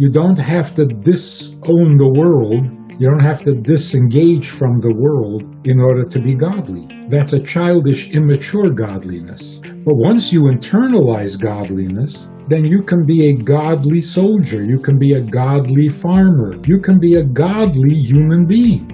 You don't have to disown the world. You don't have to disengage from the world in order to be godly. That's a childish, immature godliness. But once you internalize godliness, then you can be a godly soldier. You can be a godly farmer. You can be a godly human being.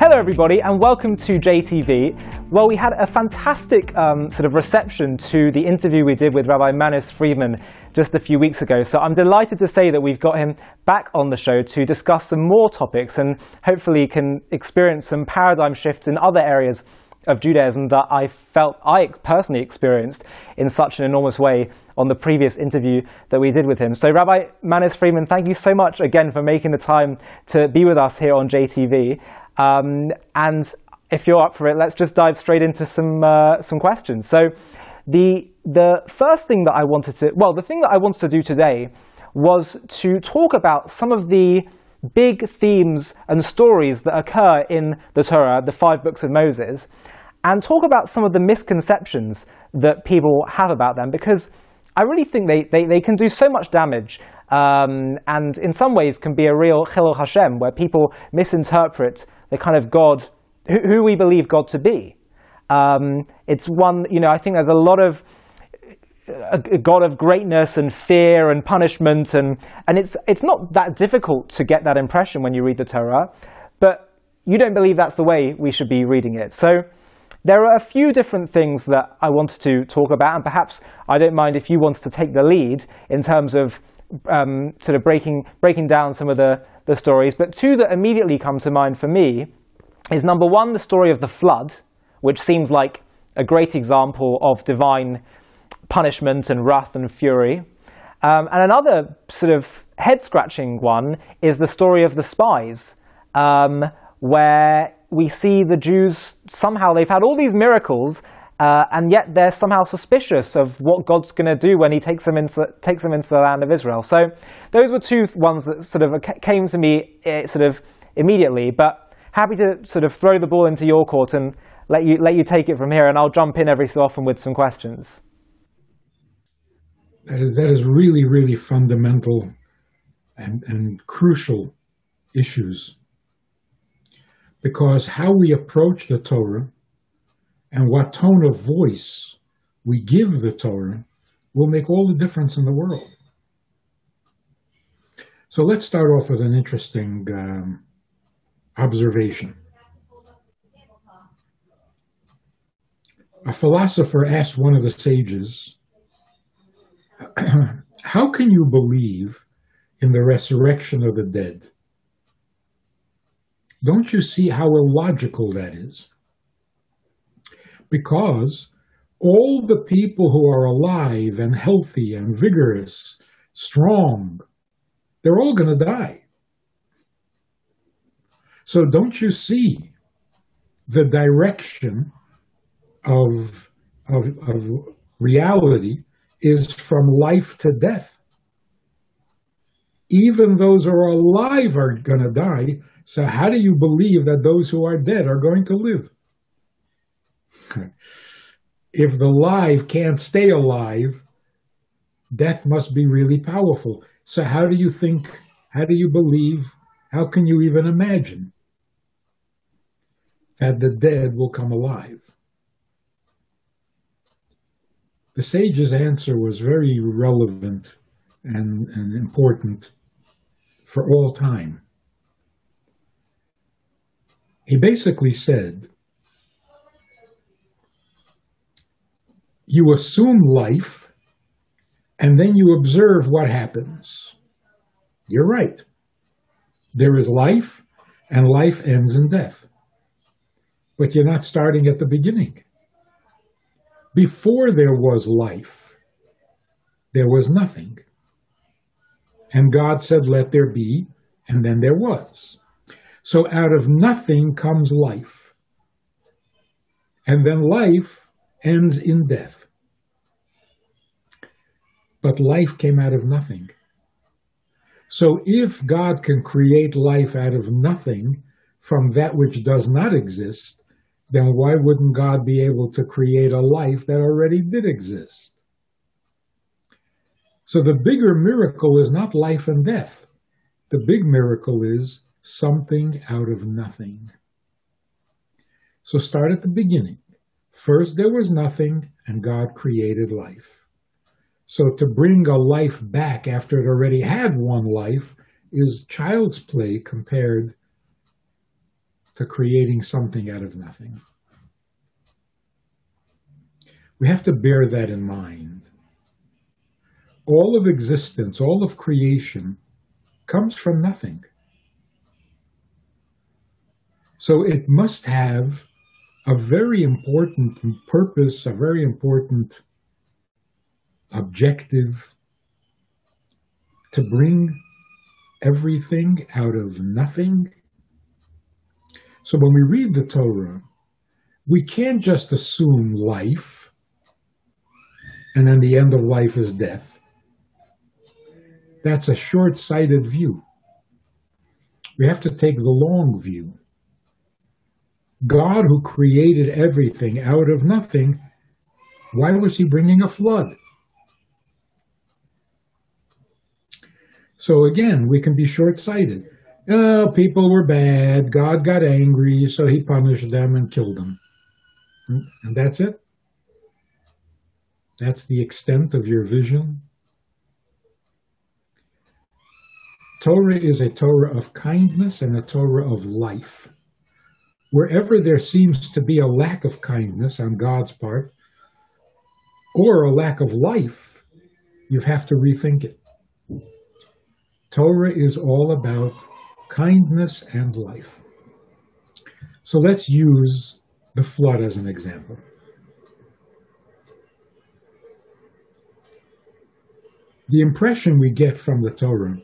Hello, everybody, and welcome to JTV. Well, we had a fantastic um, sort of reception to the interview we did with Rabbi Manis Friedman just a few weeks ago. So I'm delighted to say that we've got him back on the show to discuss some more topics and hopefully can experience some paradigm shifts in other areas of Judaism that I felt I personally experienced in such an enormous way on the previous interview that we did with him. So, Rabbi Manis Friedman, thank you so much again for making the time to be with us here on JTV. Um, and if you're up for it, let's just dive straight into some uh, some questions. So, the the first thing that I wanted to well, the thing that I wanted to do today was to talk about some of the big themes and stories that occur in the Torah, the five books of Moses, and talk about some of the misconceptions that people have about them because I really think they, they, they can do so much damage um, and in some ways can be a real Chilul Hashem where people misinterpret the kind of God, who, we believe God to be. Um, it's one, you know, I think there's a lot of a, a God of greatness and fear and punishment, and, and it's, it's not that difficult to get that impression when you read the Torah, but you don't believe that's the way we should be reading it. So there are a few different things that I wanted to talk about, and perhaps I don't mind if you want to take the lead in terms of um, sort of breaking, breaking down some of the, the stories. But two that immediately come to mind for me is number one, the story of the flood, which seems like a great example of divine punishment and wrath and fury. Um, and another sort of head scratching one is the story of the spies, um, where we see the Jews somehow, they've had all these miracles, uh, and yet they're somehow suspicious of what God's going to do when He takes them into takes them into the land of Israel. So those were two ones that sort of came to me uh, sort of immediately. But happy to sort of throw the ball into your court and let you let you take it from here, and I'll jump in every so often with some questions. That is that is really really fundamental and and crucial issues because how we approach the Torah and what tone of voice we give the Torah will make all the difference in the world. So let's start off with an interesting um, observation. A philosopher asked one of the sages, How can you believe in the resurrection of the dead? Don't you see how illogical that is? Because all the people who are alive and healthy and vigorous, strong, they're all going to die. So don't you see the direction of, of, of reality is from life to death? Even those who are alive are going to die. So how do you believe that those who are dead are going to live? if the live can't stay alive, death must be really powerful. So, how do you think, how do you believe, how can you even imagine that the dead will come alive? The sage's answer was very relevant and, and important for all time. He basically said, you assume life and then you observe what happens. You're right. There is life, and life ends in death. But you're not starting at the beginning. Before there was life, there was nothing. And God said, Let there be, and then there was. So out of nothing comes life. And then life ends in death. But life came out of nothing. So if God can create life out of nothing from that which does not exist, then why wouldn't God be able to create a life that already did exist? So the bigger miracle is not life and death. The big miracle is something out of nothing. So start at the beginning. First, there was nothing, and God created life. So to bring a life back after it already had one life is child's play compared to creating something out of nothing. We have to bear that in mind. All of existence, all of creation comes from nothing. So it must have a very important purpose, a very important objective to bring everything out of nothing. So when we read the Torah, we can't just assume life and then the end of life is death. That's a short sighted view. We have to take the long view. God, who created everything out of nothing, why was he bringing a flood? So again, we can be short sighted. Oh, people were bad. God got angry, so he punished them and killed them. And that's it. That's the extent of your vision. Torah is a Torah of kindness and a Torah of life. Wherever there seems to be a lack of kindness on God's part or a lack of life, you have to rethink it. Torah is all about kindness and life. So let's use the flood as an example. The impression we get from the Torah,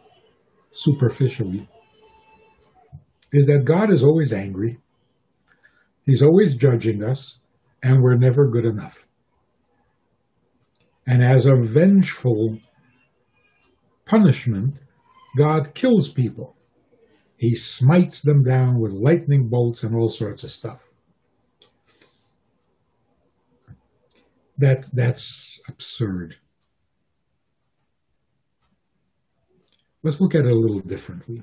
superficially, is that God is always angry, He's always judging us, and we're never good enough. And as a vengeful punishment, God kills people. He smites them down with lightning bolts and all sorts of stuff. That, that's absurd. Let's look at it a little differently.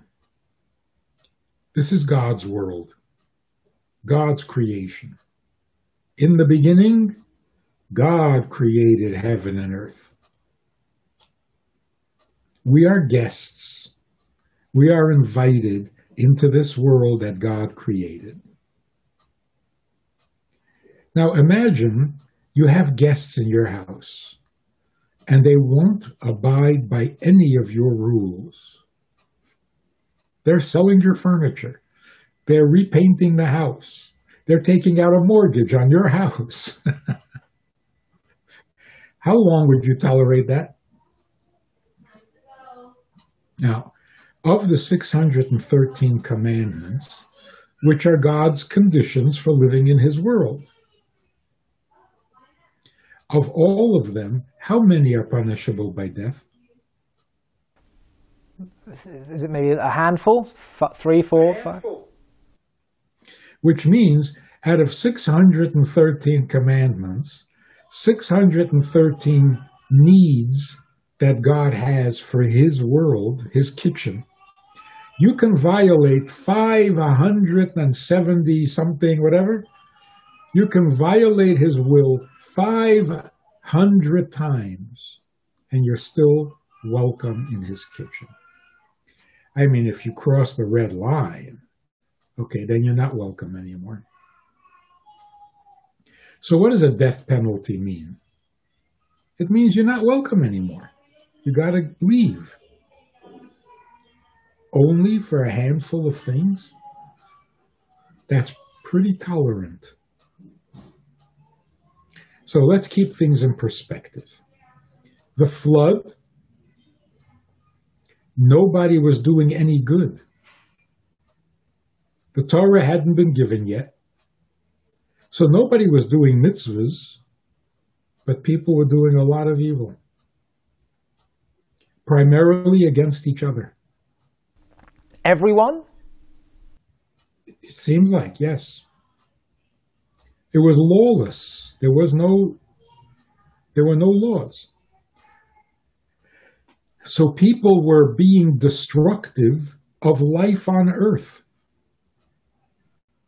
This is God's world, God's creation. In the beginning, God created heaven and earth. We are guests. We are invited into this world that God created. Now imagine you have guests in your house and they won't abide by any of your rules. They're selling your furniture. They're repainting the house. They're taking out a mortgage on your house. How long would you tolerate that? Now, of the 613 commandments, which are God's conditions for living in his world, of all of them, how many are punishable by death? Is it maybe a handful? F- three, four, five? Which means out of 613 commandments, 613 needs that God has for His world, His kitchen, you can violate 570 something, whatever. You can violate His will 500 times, and you're still welcome in His kitchen. I mean, if you cross the red line, okay, then you're not welcome anymore. So, what does a death penalty mean? It means you're not welcome anymore. You got to leave. Only for a handful of things? That's pretty tolerant. So let's keep things in perspective. The flood, nobody was doing any good. The Torah hadn't been given yet. So nobody was doing mitzvahs, but people were doing a lot of evil primarily against each other. Everyone? It seems like, yes. It was lawless. There was no there were no laws. So people were being destructive of life on earth,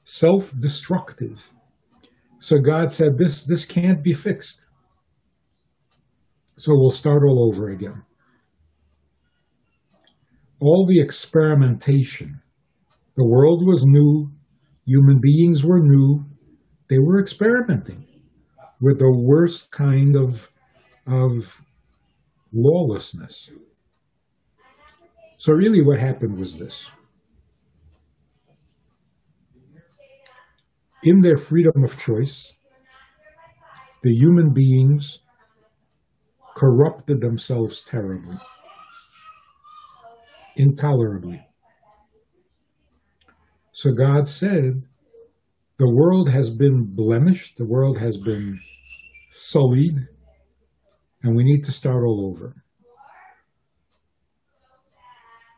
self destructive. So God said, this, this can't be fixed. So we'll start all over again. All the experimentation. The world was new, human beings were new, they were experimenting with the worst kind of, of lawlessness. So, really, what happened was this. In their freedom of choice, the human beings corrupted themselves terribly, intolerably. So God said, the world has been blemished, the world has been sullied, and we need to start all over.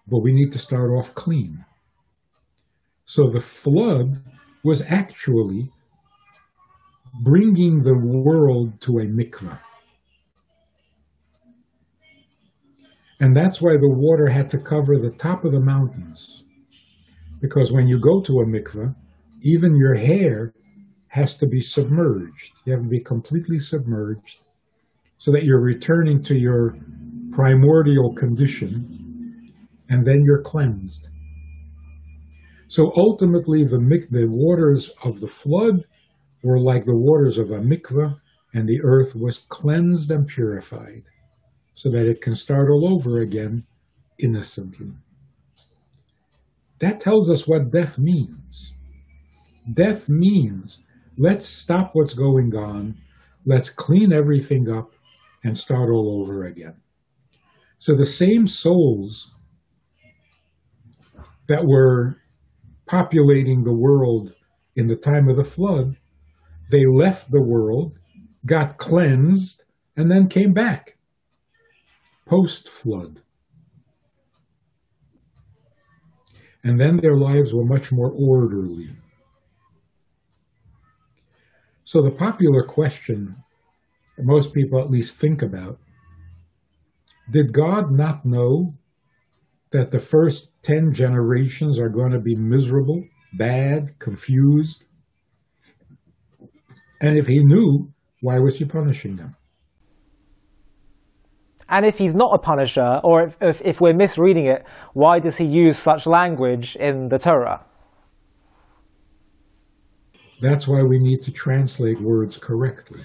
But we need to start off clean. So the flood was actually bringing the world to a mikvah. And that's why the water had to cover the top of the mountains. Because when you go to a mikvah, even your hair has to be submerged. You have to be completely submerged so that you're returning to your primordial condition and then you're cleansed. So ultimately, the, the waters of the flood were like the waters of a mikveh, and the earth was cleansed and purified so that it can start all over again innocently. That tells us what death means. Death means let's stop what's going on, let's clean everything up, and start all over again. So the same souls that were populating the world in the time of the flood, they left the world, got cleansed, and then came back post flood. And then their lives were much more orderly. So the popular question that most people at least think about did God not know that the first 10 generations are going to be miserable, bad, confused? And if he knew, why was he punishing them? And if he's not a punisher, or if, if, if, we're misreading it, why does he use such language in the Torah? That's why we need to translate words correctly.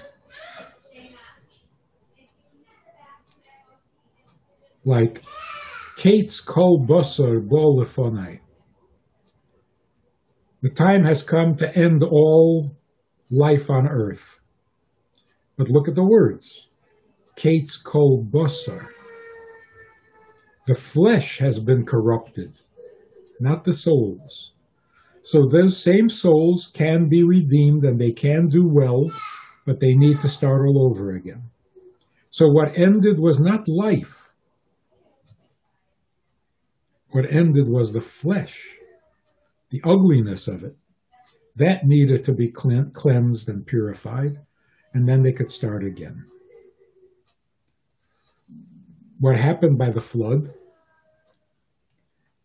Like, Ketz kol basar bo lefonai. The time has come to end all life on earth. But look at the words. Ketz kol basar. The flesh has been corrupted, not the souls. So those same souls can be redeemed and they can do well, but they need to start all over again. So what ended was not life. What ended was the flesh, the ugliness of it. That needed to be cleansed and purified, and then they could start again. What happened by the flood?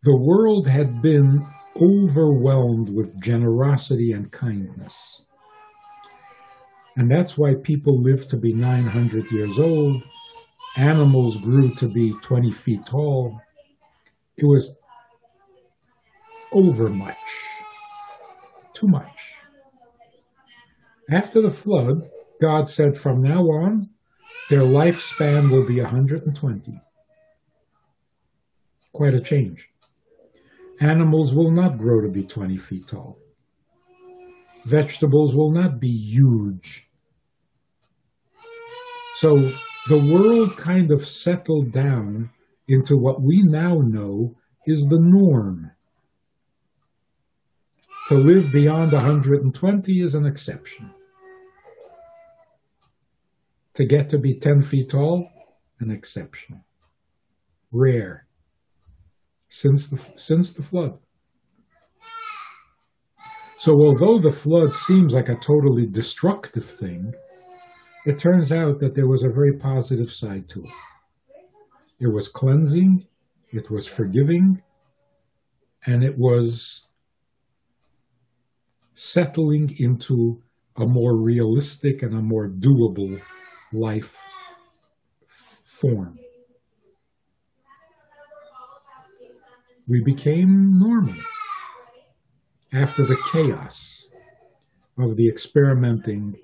The world had been overwhelmed with generosity and kindness. And that's why people lived to be 900 years old. Animals grew to be 20 feet tall. It was overmuch, too much. After the flood, God said, from now on, their lifespan will be 120. Quite a change. Animals will not grow to be 20 feet tall. Vegetables will not be huge. So the world kind of settled down into what we now know is the norm. To live beyond 120 is an exception. To get to be 10 feet tall, an exception. Rare since the, since the flood. So, although the flood seems like a totally destructive thing, it turns out that there was a very positive side to it. it was cleansing, it was forgiving, and it was settling into a more realistic and a more doable life form. We became normal after the chaos of the experimenting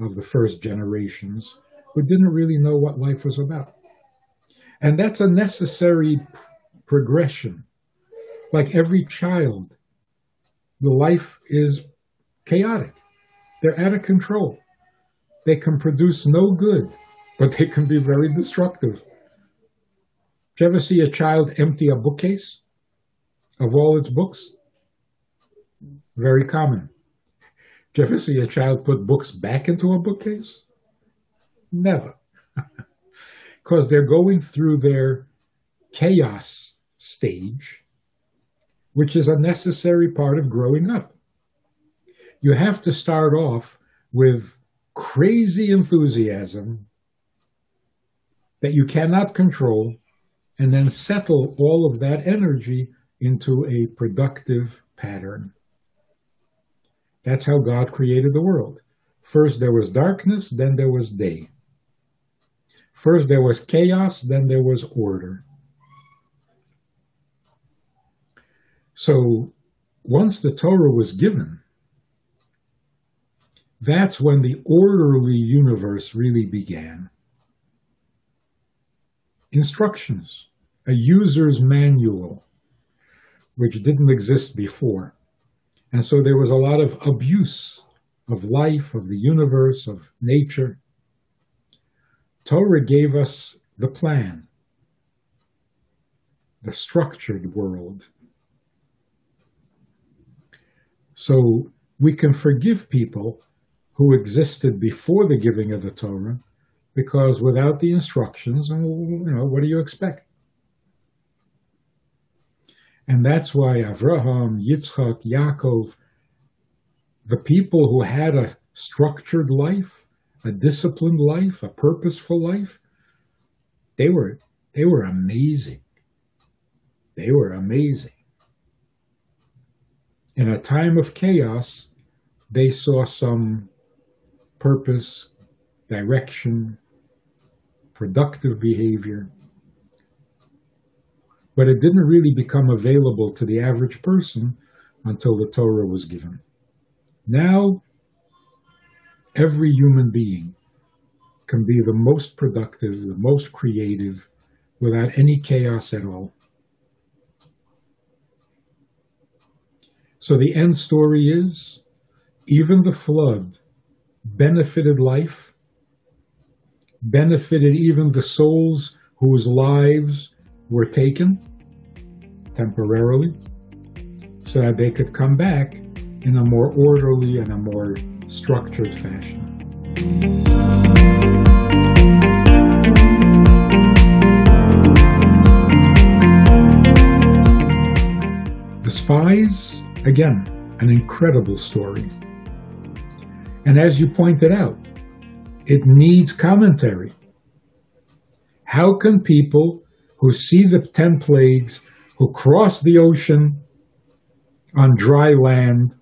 of the first generations who didn't really know what life was about. And that's a necessary progression. Like every child, the life is chaotic. They're out of control. They can produce no good, but they can be very destructive. Did you ever see a child empty a bookcase of all its books? Very common. Did you ever see a child put books back into a bookcase? Never. Because they're going through their chaos stage, which is a necessary part of growing up. You have to start off with crazy enthusiasm that you cannot control and then settle all of that energy into a productive pattern. That's how God created the world. First there was darkness, then there was day. First there was chaos, then there was order. So once the Torah was given, that's when the orderly universe really began. Instructions, a user's manual, which didn't exist before. And so there was a lot of abuse of life, of the universe, of nature. Torah gave us the plan, the structured world. So we can forgive people who existed before the giving of the Torah, because without the instructions, you know, what do you expect? And that's why Avraham, Yitzchak, Yaakov, the people who had a structured life, a disciplined life, a purposeful life, they were they were amazing. They were amazing. In a time of chaos, they saw some purpose, direction, productive behavior. But it didn't really become available to the average person until the Torah was given. Now, every human being can be the most productive, the most creative, without any chaos at all. So the end story is even the flood benefited life, benefited even the souls whose lives were taken temporarily, so that they could come back in a more orderly and a more structured fashion. The Spies, again, an incredible story. And as you pointed out, it needs commentary. How can people who see the 10 plagues, who cross the ocean on dry land,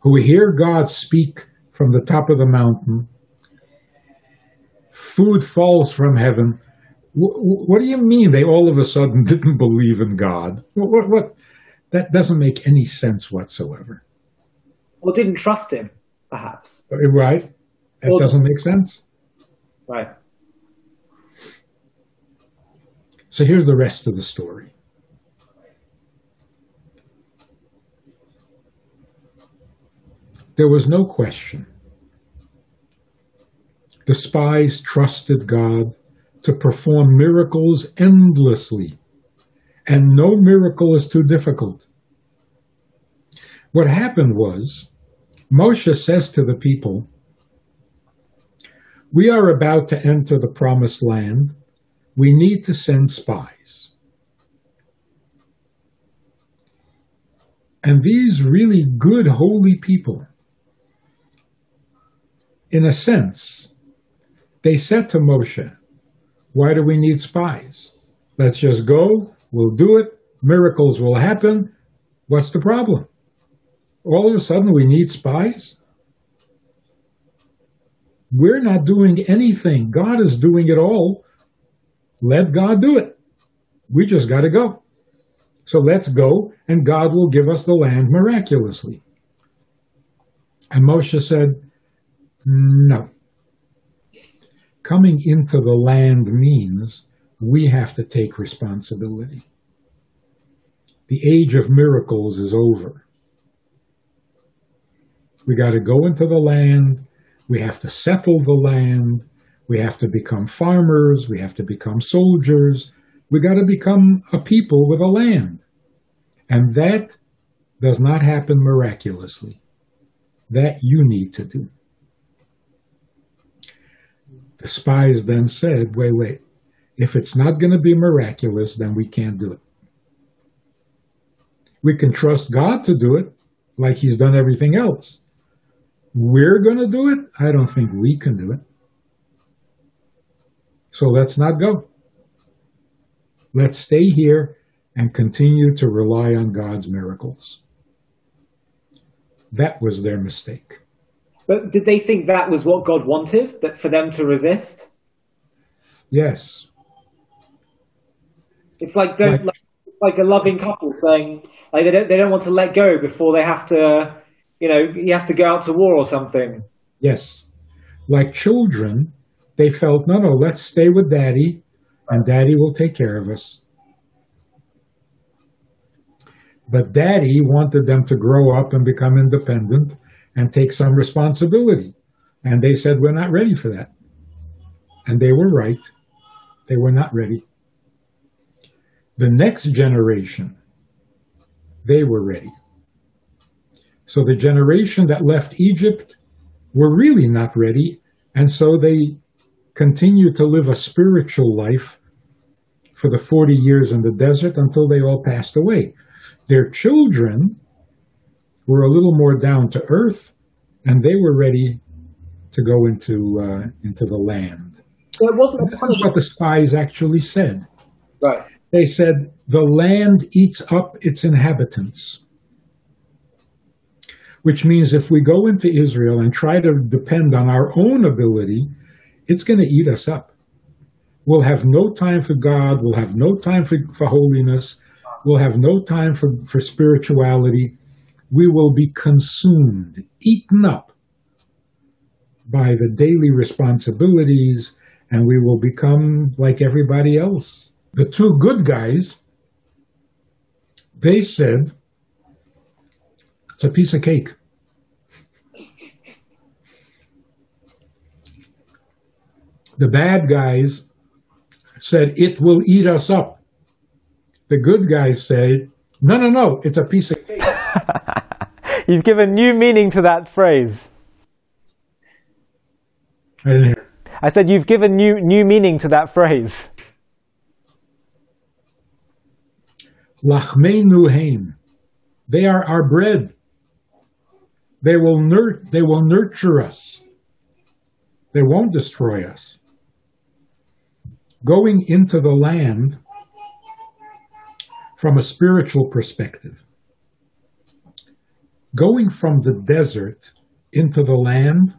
who hear God speak from the top of the mountain, food falls from heaven. What do you mean they all of a sudden didn't believe in God? What, what, what? That doesn't make any sense whatsoever. Or didn't trust him perhaps. Right. That well, doesn't make sense. Right. So here's the rest of the story. There was no question. The spies trusted God to perform miracles endlessly, and no miracle is too difficult. What happened was Moshe says to the people, We are about to enter the promised land. We need to send spies. And these really good, holy people, in a sense, they said to Moshe, Why do we need spies? Let's just go, we'll do it, miracles will happen. What's the problem? All of a sudden, we need spies? We're not doing anything. God is doing it all. Let God do it. We just got to go. So let's go, and God will give us the land miraculously. And Moshe said, No. Coming into the land means we have to take responsibility. The age of miracles is over. We got to go into the land. We have to settle the land. We have to become farmers. We have to become soldiers. We got to become a people with a land. And that does not happen miraculously. That you need to do. The spies then said, wait, wait, if it's not going to be miraculous, then we can't do it. We can trust God to do it like He's done everything else. We're going to do it? I don't think we can do it. So let's not go. Let's stay here and continue to rely on God's miracles. That was their mistake. But did they think that was what God wanted, that for them to resist? Yes. It's like don't like, like a loving couple saying like they don't they don't want to let go before they have to you know he has to go out to war or something. Yes. Like children, they felt no no let's stay with daddy and daddy will take care of us. But daddy wanted them to grow up and become independent and take some responsibility. And they said, We're not ready for that. And they were right. They were not ready. The next generation, they were ready. So the generation that left Egypt were really not ready. And so they continued to live a spiritual life for the 40 years in the desert until they all passed away. Their children were a little more down to earth, and they were ready to go into uh, into the land. It wasn't. Is what the spies actually said. Right. They said the land eats up its inhabitants, which means if we go into Israel and try to depend on our own ability, it's going to eat us up. We'll have no time for God. We'll have no time for, for holiness. We'll have no time for, for spirituality. We will be consumed, eaten up by the daily responsibilities, and we will become like everybody else. The two good guys, they said, it's a piece of cake. The bad guys said, it will eat us up. The good guys said, no, no, no, it's a piece of cake. You've given new meaning to that phrase. I. I said you've given new new meaning to that phrase. Lachmeinu heim. They are our bread. They will nur- they will nurture us. They won't destroy us. Going into the land from a spiritual perspective. Going from the desert into the land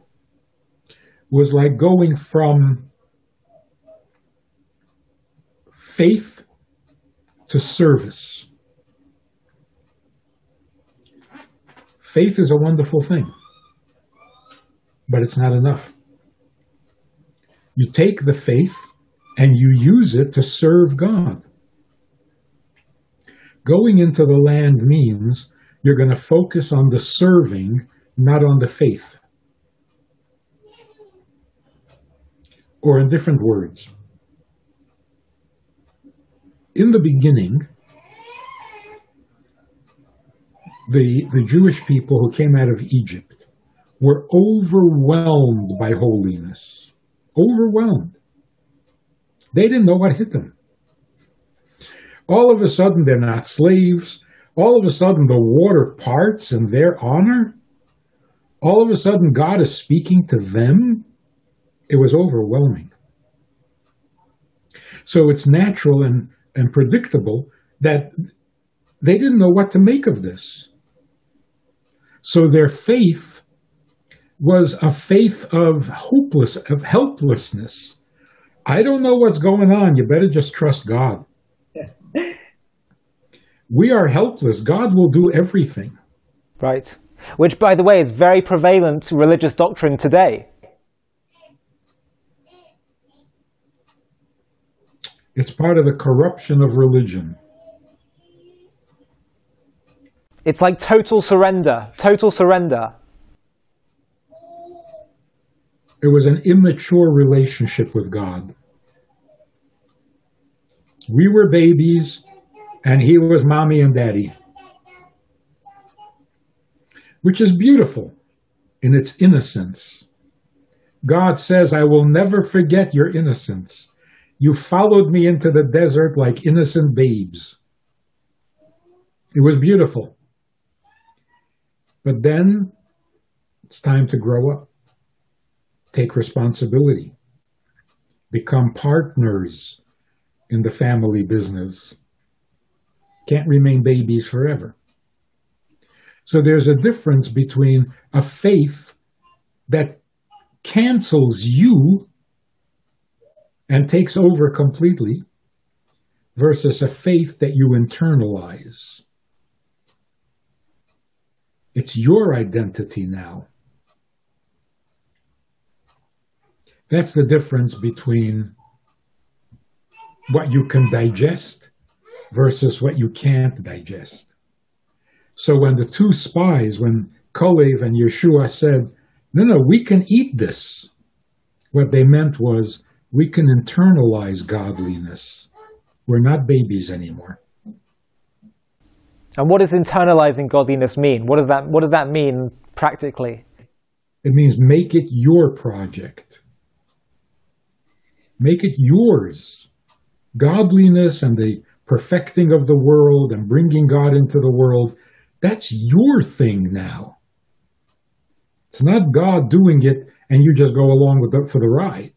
was like going from faith to service. Faith is a wonderful thing, but it's not enough. You take the faith and you use it to serve God. Going into the land means you're going to focus on the serving, not on the faith. Or in different words, in the beginning, the, the Jewish people who came out of Egypt were overwhelmed by holiness. Overwhelmed. They didn't know what hit them. All of a sudden, they're not slaves. All of a sudden, the water parts in their honor. All of a sudden, God is speaking to them. It was overwhelming. So it's natural and, and predictable that they didn't know what to make of this. So their faith was a faith of hopeless, of helplessness. I don't know what's going on. You better just trust God. we are helpless. God will do everything. Right. Which, by the way, is very prevalent religious doctrine today. It's part of the corruption of religion. It's like total surrender, total surrender. It was an immature relationship with God. We were babies, and he was mommy and daddy, which is beautiful in its innocence. God says, I will never forget your innocence. You followed me into the desert like innocent babes. It was beautiful. But then it's time to grow up, take responsibility, become partners in the family business. Can't remain babies forever. So there's a difference between a faith that cancels you and takes over completely versus a faith that you internalize. It's your identity now. That's the difference between what you can digest versus what you can't digest. So when the two spies, when Kalev and Yehoshua said, no, no, we can eat this, what they meant was we can internalize godliness. We're not babies anymore. And what does internalizing godliness mean? What does that, what does that mean practically? It means make it your project. Make it yours. Godliness and the perfecting of the world and bringing God into the world, that's your thing now. It's not God doing it and you just go along with it for the ride.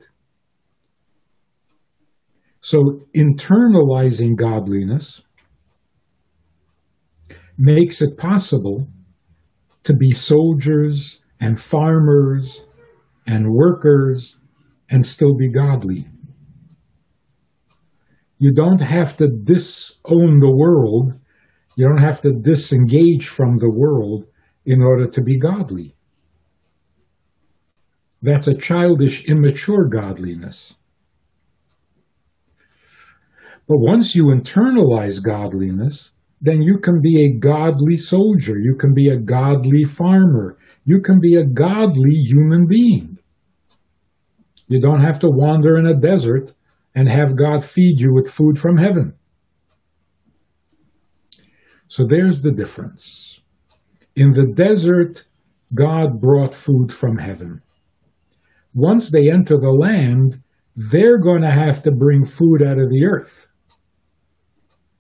So internalizing godliness makes it possible to be soldiers and farmers and workers and still be godly. You don't have to disown the world. You don't have to disengage from the world in order to be godly. That's a childish, immature godliness. But once you internalize godliness, then you can be a godly soldier. You can be a godly farmer. You can be a godly human being. You don't have to wander in a desert and have God feed you with food from heaven. So there's the difference. In the desert, God brought food from heaven. Once they enter the land, they're going to have to bring food out of the earth.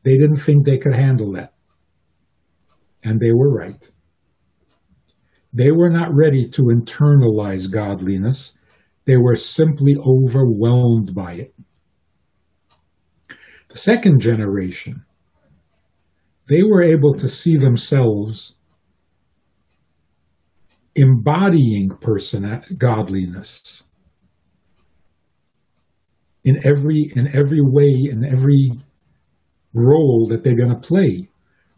They didn't think they could handle that. And they were right. They were not ready to internalize godliness. They were simply overwhelmed by it. The second generation, they were able to see themselves embodying person godliness in every in every way in every role that they're going to play.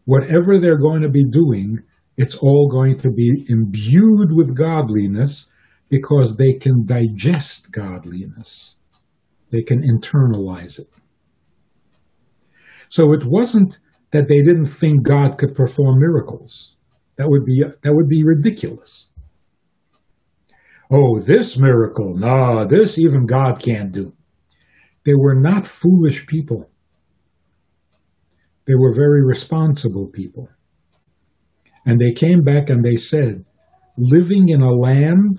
Whatever they're going to be doing, it's all going to be imbued with godliness because they can digest godliness. They can internalize it. So it wasn't that they didn't think God could perform miracles. That would be that would be ridiculous. Oh, this miracle, no, this even God can't do. They were not foolish people. They were very responsible people. And they came back and they said, living in a land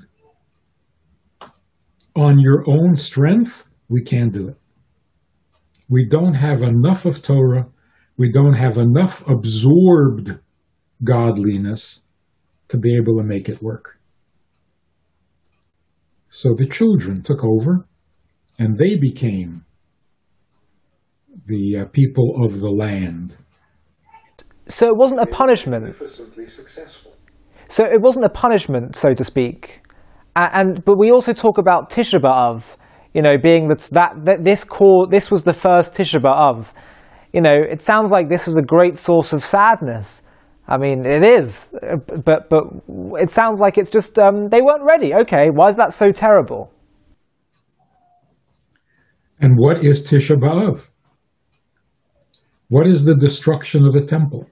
on your own strength, we can't do it. We don't have enough of Torah. We don't have enough absorbed godliness to be able to make it work. So the children took over and they became the uh, people of the land. So it wasn't a punishment. So it wasn't a punishment, so to speak. A- And but we also talk about Tisha B'av, you know, being that that, that this core this was the first Tisha B'av. You know, it sounds like this was a great source of sadness. I mean, it is, but but it sounds like it's just um, they weren't ready. Okay, why is that so terrible? And what is Tisha B'Av? What is the destruction of the temple?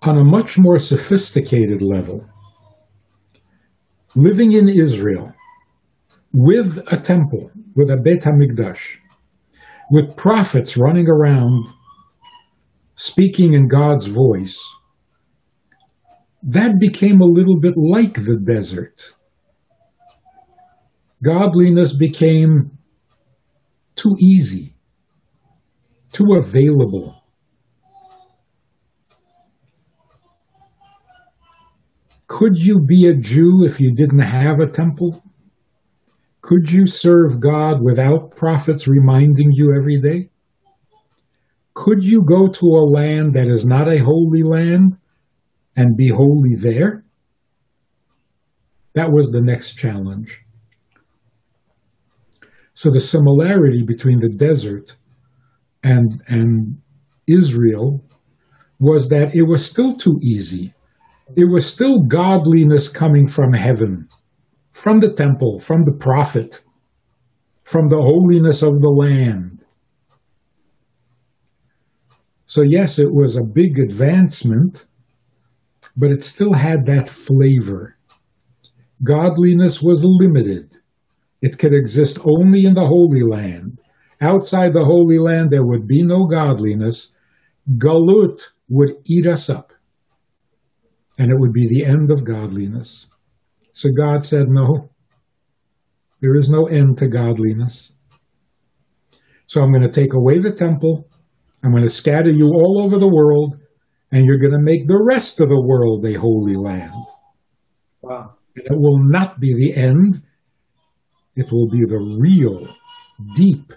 On a much more sophisticated level, living in Israel with a temple, with a Beit HaMikdash, with prophets running around speaking in God's voice, that became a little bit like the desert godliness became too easy, too available. Could you be a Jew if you didn't have a temple? Could you serve God without prophets reminding you every day? Could you go to a land that is not a holy land and be holy there? That was the next challenge. So the similarity between the desert and, and Israel was that it was still too easy. It was still godliness coming from heaven, from the temple, from the prophet, from the holiness of the land. So, yes, it was a big advancement, but it still had that flavor. Godliness was limited. It could exist only in the Holy Land. Outside the Holy Land, there would be no godliness. Galut would eat us up, and it would be the end of godliness. So God said, No, there is no end to godliness. So I'm going to take away the temple. I'm going to scatter you all over the world, and you're going to make the rest of the world a holy land. Wow. And it will not be the end. It will be the real, deep,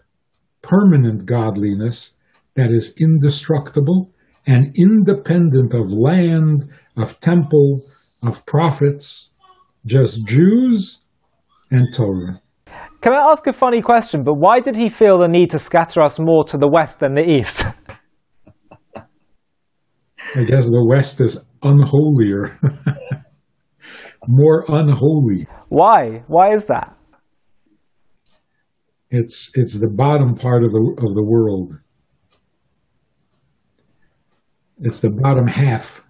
permanent godliness that is indestructible and independent of land, of temple, of prophets, just Jews and Torah. Can I ask a funny question? But why did he feel the need to scatter us more to the west than the east? I guess the West is unholier, more unholy. why? Why is that? It's it's the bottom part of the of the world. It's the bottom half.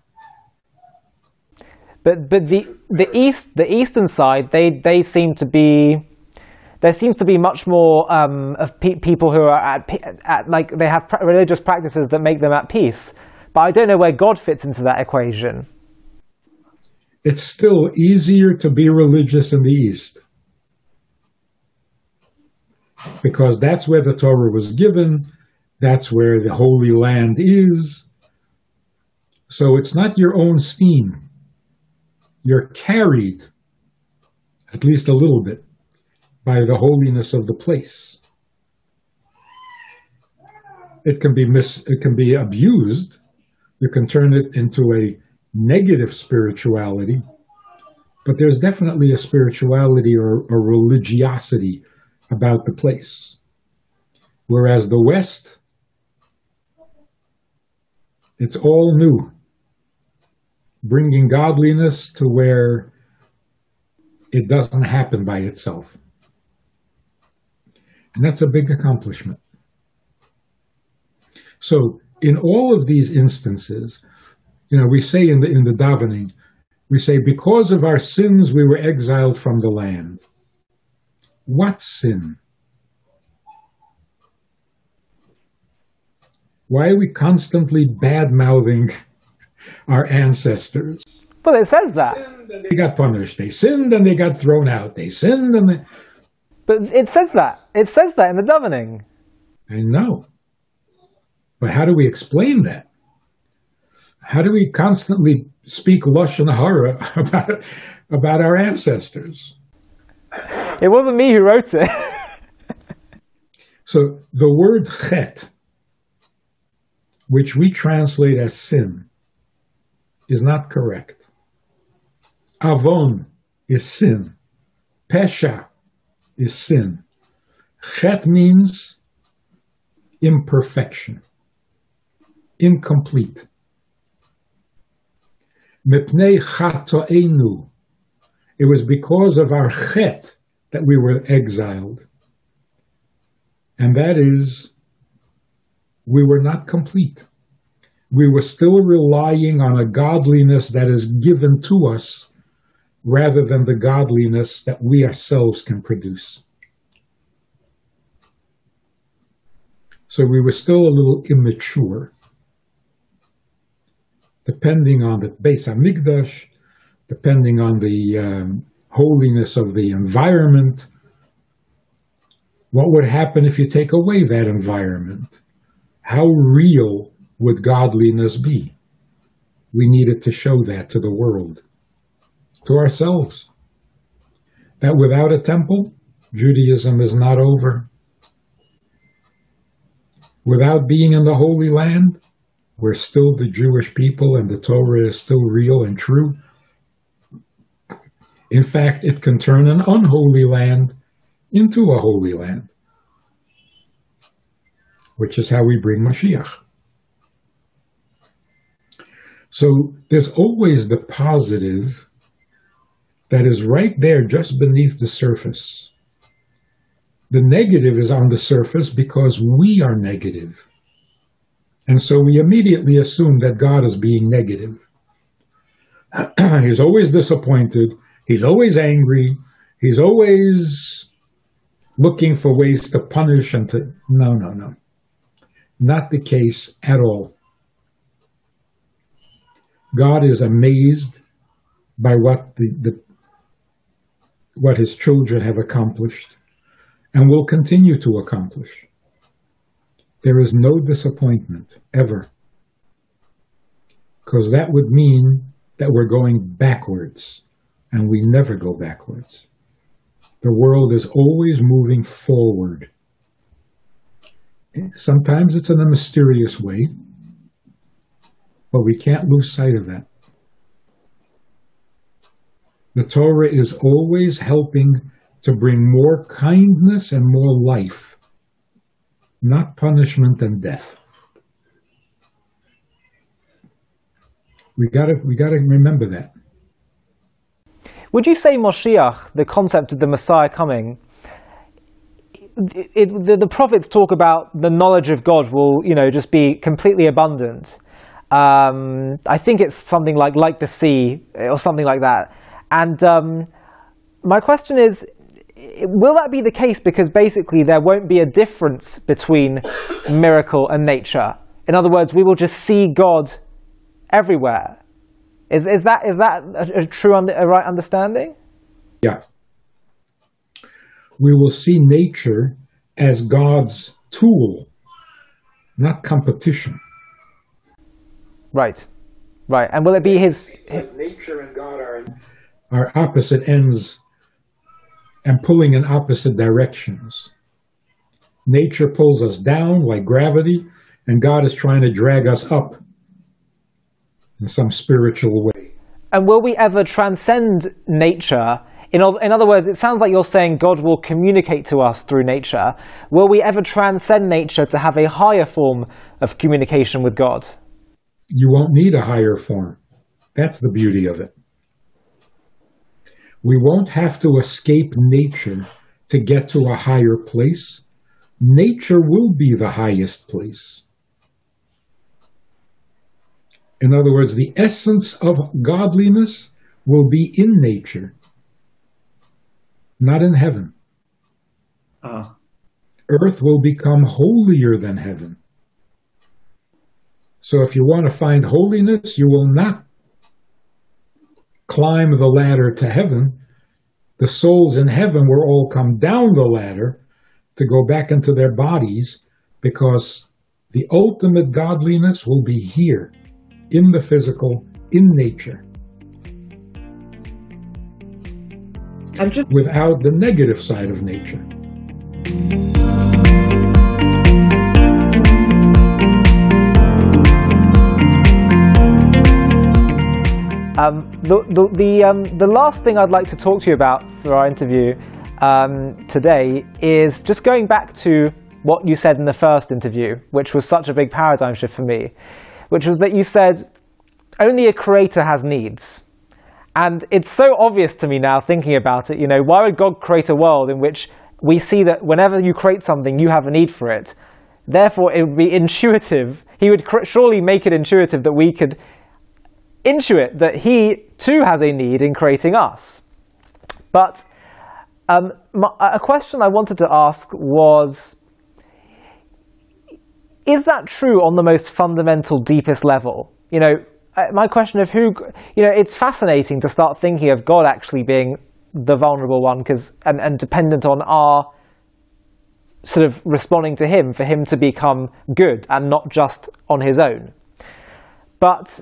But but the the east the eastern side they they seem to be there seems to be much more um, of pe- people who are at, at like they have pra- religious practices that make them at peace. But I don't know where God fits into that equation. It's still easier to be religious in the East because that's where the Torah was given, that's where the Holy Land is. So it's not your own steam. You're carried, at least a little bit, by the holiness of the place. It can be mis- it can be abused. You can turn it into a negative spirituality, but there's definitely a spirituality or a religiosity about the place. Whereas the West, it's all new, bringing godliness to where it doesn't happen by itself. And that's a big accomplishment. So, in all of these instances, you know, we say in the in the davening, we say, because of our sins we were exiled from the land. What sin? Why are we constantly bad mouthing our ancestors? Well, it says that. Sinned and they got punished. They sinned and they got thrown out. They sinned and they. But it says that. It says that in the davening. I know. But how do we explain that? How do we constantly speak lashon hara about about our ancestors? It wasn't me who wrote it. So the word chet, which we translate as sin, is not correct. Avon is sin. Pesha is sin. Chet means imperfection, incomplete. Mipnei chatoenu. It was because of our chet that we were exiled. And that is, we were not complete. We were still relying on a godliness that is given to us rather than the godliness that we ourselves can produce. So we were still a little immature, depending on the Beis Hamikdash, depending on the um, holiness of the environment. What would happen if you take away that environment? How real would godliness be? We needed to show that to the world to ourselves. That without a temple, Judaism is not over. Without being in the Holy Land, we're still the Jewish people and the Torah is still real and true. In fact, it can turn an unholy land into a holy land, which is how we bring Mashiach. So there's always the positive that is right there just beneath the surface. The negative is on the surface because we are negative. And so we immediately assume that God is being negative. he's always disappointed. He's always angry. He's always looking for ways to punish and to. No, no, no. Not the case at all. God is amazed by what the, the what his children have accomplished and will continue to accomplish. There is no disappointment ever. Because that would mean that we're going backwards, and we never go backwards. The world is always moving forward. Sometimes it's in a mysterious way, but we can't lose sight of that. The Torah is always helping to bring more kindness and more life, not punishment and death. We gotta, we gotta remember that. Would you say Moshiach, the concept of the Messiah coming, it, it, the, the, prophets talk about the knowledge of God will, you know, just be completely abundant. Um, I think it's something like like the sea or something like that. And um, my question is, will that be the case because basically there won't be a difference between miracle and nature? In other words, we will just see God everywhere. Is, is that, is that a, a true, a right understanding? Yeah. We will see nature as God's tool, not competition. Right, right. And will it be his. his... Nature and God are are opposite ends and pulling in opposite directions. Nature pulls us down like gravity, and God is trying to drag us up in some spiritual way. And will we ever transcend nature? In, in other words, it sounds like you're saying God will communicate to us through nature. Will we ever transcend nature to have a higher form of communication with God? You won't need a higher form. That's the beauty of it. We won't have to escape nature to get to a higher place. Nature will be the highest place. In other words, the essence of godliness will be in nature, not in heaven. Uh. Earth will become holier than heaven. So if you want to find holiness, you will not climb the ladder to heaven, the souls in heaven will all come down the ladder to go back into their bodies because the ultimate godliness will be here, in the physical, in nature. I'm just without the negative side of nature. Um, the the the, um, the last thing I'd like to talk to you about for our interview um, today is just going back to what you said in the first interview, which was such a big paradigm shift for me, which was that you said only a creator has needs. And it's so obvious to me now thinking about it, you know, why would God create a world in which we see that whenever you create something, you have a need for it? Therefore, it would be intuitive. He would surely make it intuitive that we could intuit that He too has a need in creating us. But um, my, a question I wanted to ask was Is that true on the most fundamental, deepest level? You know, uh, my question of who, you know, it's fascinating to start thinking of God actually being the vulnerable one because and, and dependent on our sort of responding to him for him to become good and not just on his own. But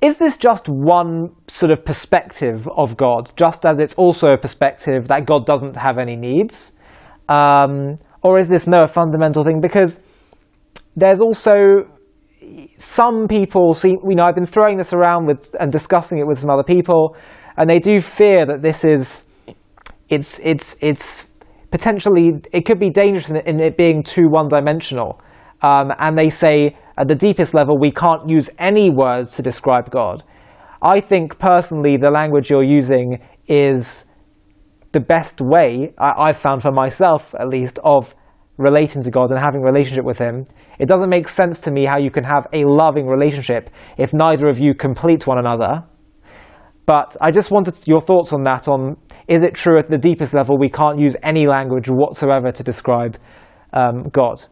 is this just one sort of perspective of God, just as it's also a perspective that God doesn't have any needs? Um, or is this no a fundamental thing? Because there's also some people see, you know, I've been throwing this around with and discussing it with some other people, and they do fear that this is, it's, it's, it's potentially, it could be dangerous in, in it being too one-dimensional. Um, and they say at the deepest level, we can't use any words to describe God. I think personally, the language you're using is the best way I, I've found for myself, at least, of relating to God and having relationship with Him. It doesn't make sense to me how you can have a loving relationship if neither of you complete one another. But I just wanted your thoughts on that. On is it true at the deepest level we can't use any language whatsoever to describe um, God?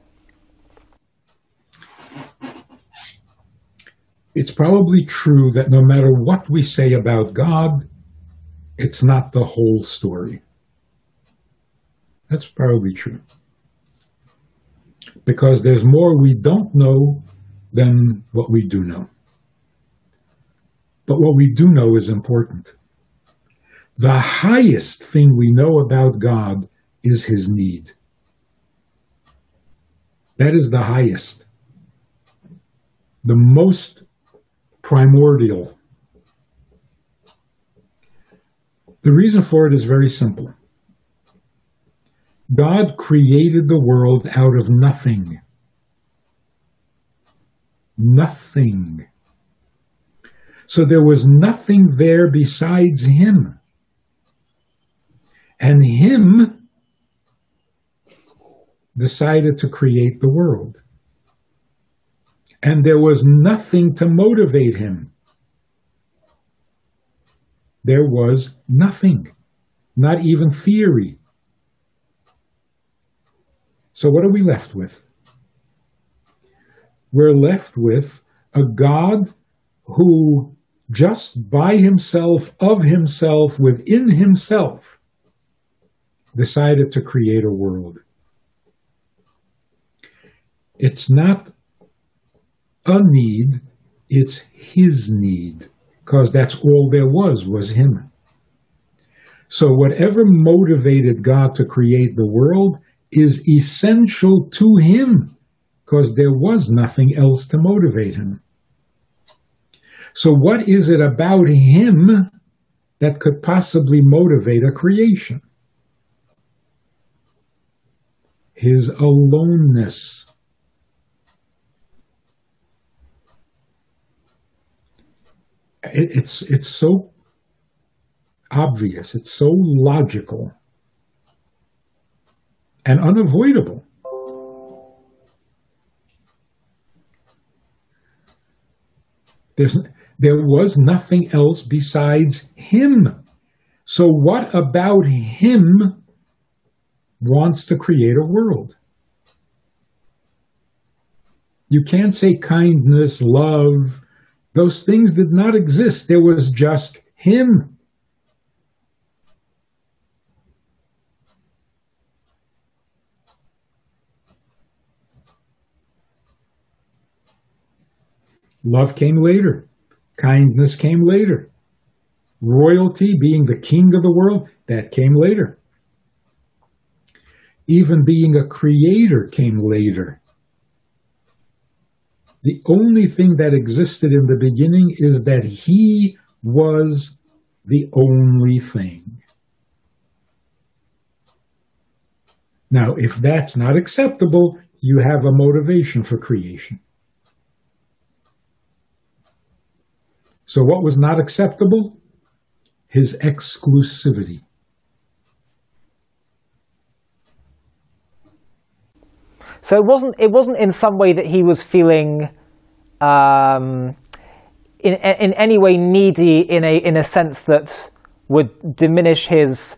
It's probably true that no matter what we say about God, it's not the whole story. That's probably true because there's more we don't know than what we do know. But what we do know is important. The highest thing we know about God is his need. That is the highest, the most primordial. The reason for it is very simple. God created the world out of nothing. Nothing. So there was nothing there besides Him. And Him decided to create the world. And there was nothing to motivate Him. There was nothing, not even theory. So, what are we left with? We're left with a God who, just by himself, of himself, within himself, decided to create a world. It's not a need, it's his need, because that's all there was, was him. So, whatever motivated God to create the world is essential to him because there was nothing else to motivate him. So, what is it about him that could possibly motivate a creation? His aloneness. it's, it's so obvious, it's so logical and unavoidable. There's, there was nothing else besides him. So, what about him wants to create a world? You can't say kindness, love, those things did not exist. There was just him. Love came later. Kindness came later. Royalty, being the king of the world, that came later. Even being a creator came later. The only thing that existed in the beginning is that he was the only thing. Now, if that's not acceptable, you have a motivation for creation. So, what was not acceptable? His exclusivity. So it wasn't. It wasn't in some way that he was feeling, um, in in any way needy in a in a sense that would diminish his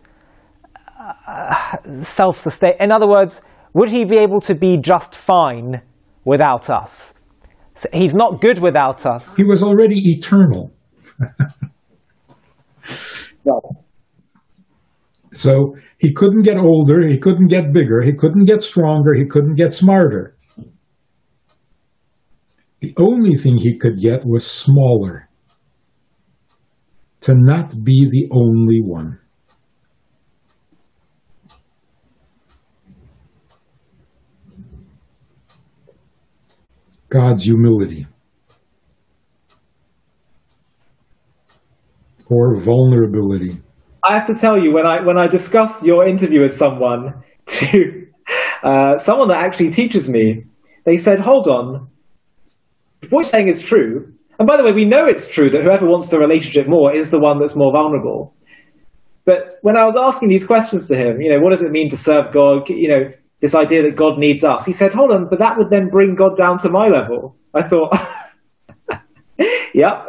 uh, self sustain. In other words, would he be able to be just fine without us? So he's not good without us. He was already eternal. So he couldn't get older, he couldn't get bigger, he couldn't get stronger, he couldn't get smarter. The only thing he could get was smaller. To not be the only one. God's humility. Or vulnerability. I have to tell you when I when I discuss your interview with someone to uh, someone that actually teaches me, they said, "Hold on, what you're saying is true, and by the way, we know it's true that whoever wants the relationship more is the one that's more vulnerable." But when I was asking these questions to him, you know, what does it mean to serve God? You know, this idea that God needs us. He said, "Hold on, but that would then bring God down to my level." I thought, "Yep."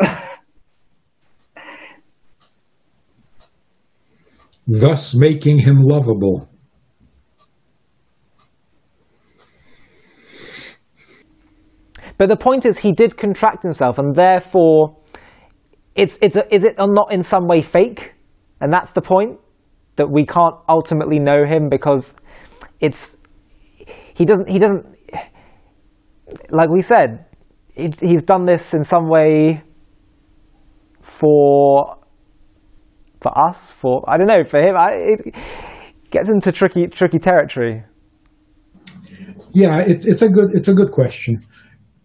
thus making him lovable. But the point is, he did contract himself, and therefore, it's, it's a, is it not in some way fake? And that's the point that we can't ultimately know him because it's he doesn't he doesn't like we said he's done this in some way for for us, for I don't know, for him, I, it gets into tricky tricky territory. Yeah, it's it's a good it's a good question.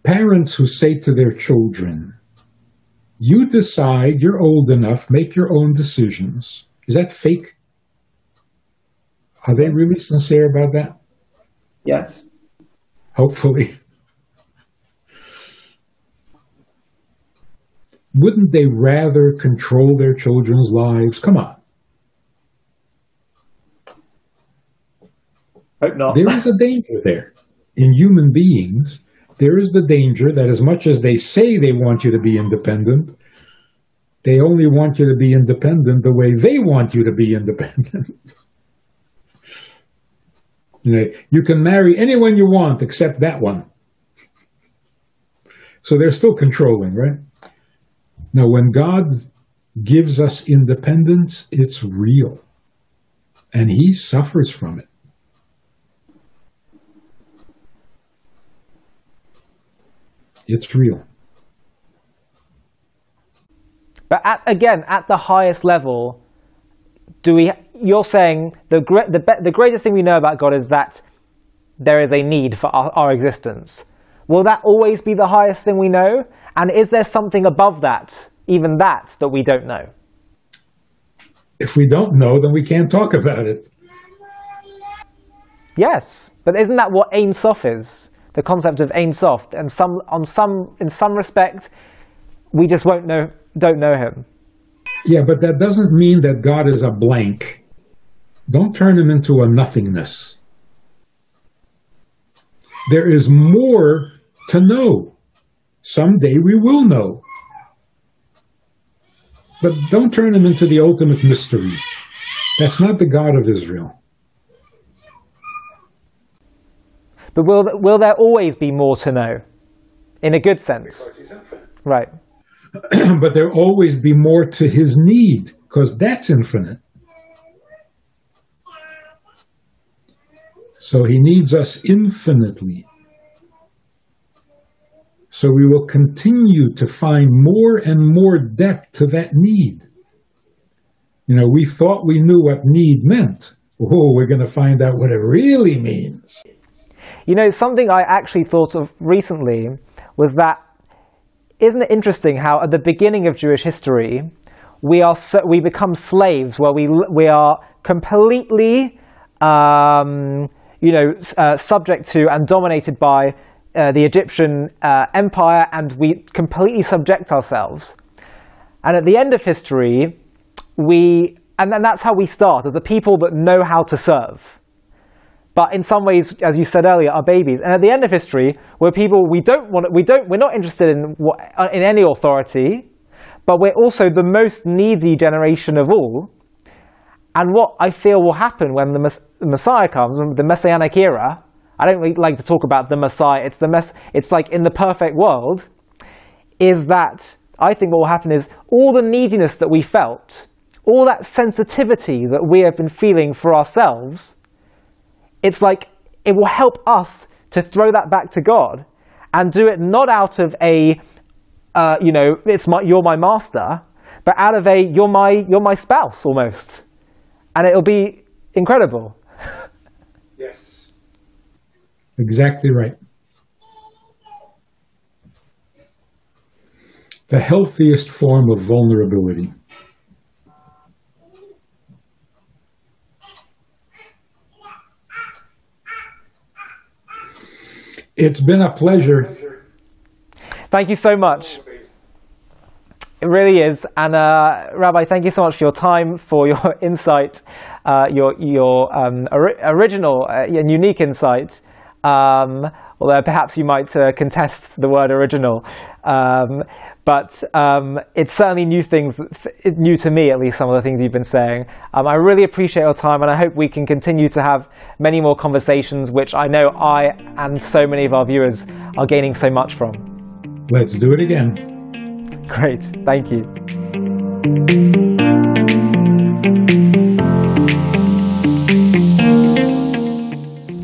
Parents who say to their children, "You decide. You're old enough. Make your own decisions." Is that fake? Are they really sincere about that? Yes. Hopefully. Wouldn't they rather control their children's lives? Come on. Hope not. There is a danger there. In human beings, there is the danger that as much as they say they want you to be independent, they only want you to be independent the way they want you to be independent. you know, you can marry anyone you want except that one. So they're still controlling, right? Now, when God gives us independence, it's real. And he suffers from it. It's real. But at, again, at the highest level, do we? You're saying the, the the greatest thing we know about God is that there is a need for our, our existence. Will that always be the highest thing we know? And is there something above that, even that, that we don't know? If we don't know, then we can't talk about it. Yes, but isn't that what Ein Sof is? The concept of Ein Sof, and some, on some, in some respect, we just won't know, don't know him. Yeah, but that doesn't mean that God is a blank. Don't turn him into a nothingness. There is more to know. Someday we will know. But don't turn him into the ultimate mystery. That's not the God of Israel. But will, will there always be more to know? In a good sense. Right. but there'll always be more to his need, because that's infinite. So he needs us infinitely. So we will continue to find more and more depth to that need. You know, we thought we knew what need meant. Oh, we're going to find out what it really means. You know, something I actually thought of recently was that isn't it interesting how at the beginning of Jewish history, we, are so, we become slaves, where we, we are completely um, you know, uh, subject to and dominated by uh, the Egyptian uh, empire, and we completely subject ourselves. And at the end of history, we, and then that's how we start, as a people that know how to serve. But in some ways, as you said earlier, are babies. And at the end of history, we're people we don't want, we don't, we're not interested in, what, uh, in any authority, but we're also the most needy generation of all. And what I feel will happen when the, Messiah comes, the Messianic era, I don't really like to talk about the Messiah, it's, the mess, it's like in the perfect world, is that I think what will happen is all the neediness that we felt, all that sensitivity that we have been feeling for ourselves, it's like it will help us to throw that back to God and do it not out of a, uh, you know, it's my, you're my master, but out of a, you're my, you're my spouse almost and it'll be incredible. yes. Exactly right. The healthiest form of vulnerability. It's been a pleasure. Thank you so much. It really is. And uh, Rabbi, thank you so much for your time, for your insight, uh, your, your um, or- original uh, and unique insight. Um, although perhaps you might uh, contest the word original. Um, but um, it's certainly new things, new to me at least, some of the things you've been saying. Um, I really appreciate your time, and I hope we can continue to have many more conversations, which I know I and so many of our viewers are gaining so much from. Let's do it again. Great, thank you.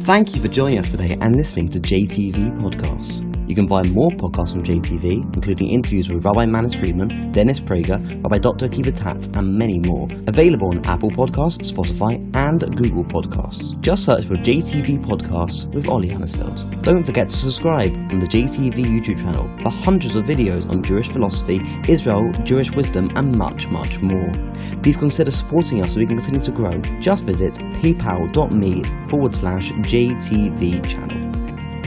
Thank you for joining us today and listening to JTV Podcasts. You can find more podcasts from JTV, including interviews with Rabbi Manis Friedman, Dennis Prager, Rabbi Dr. Akiva Tatz, and many more. Available on Apple Podcasts, Spotify, and Google Podcasts. Just search for JTV Podcasts with Ollie Anisfeld. Don't forget to subscribe on the JTV YouTube channel for hundreds of videos on Jewish philosophy, Israel, Jewish wisdom, and much, much more. Please consider supporting us so we can continue to grow. Just visit paypal.me forward slash JTV channel.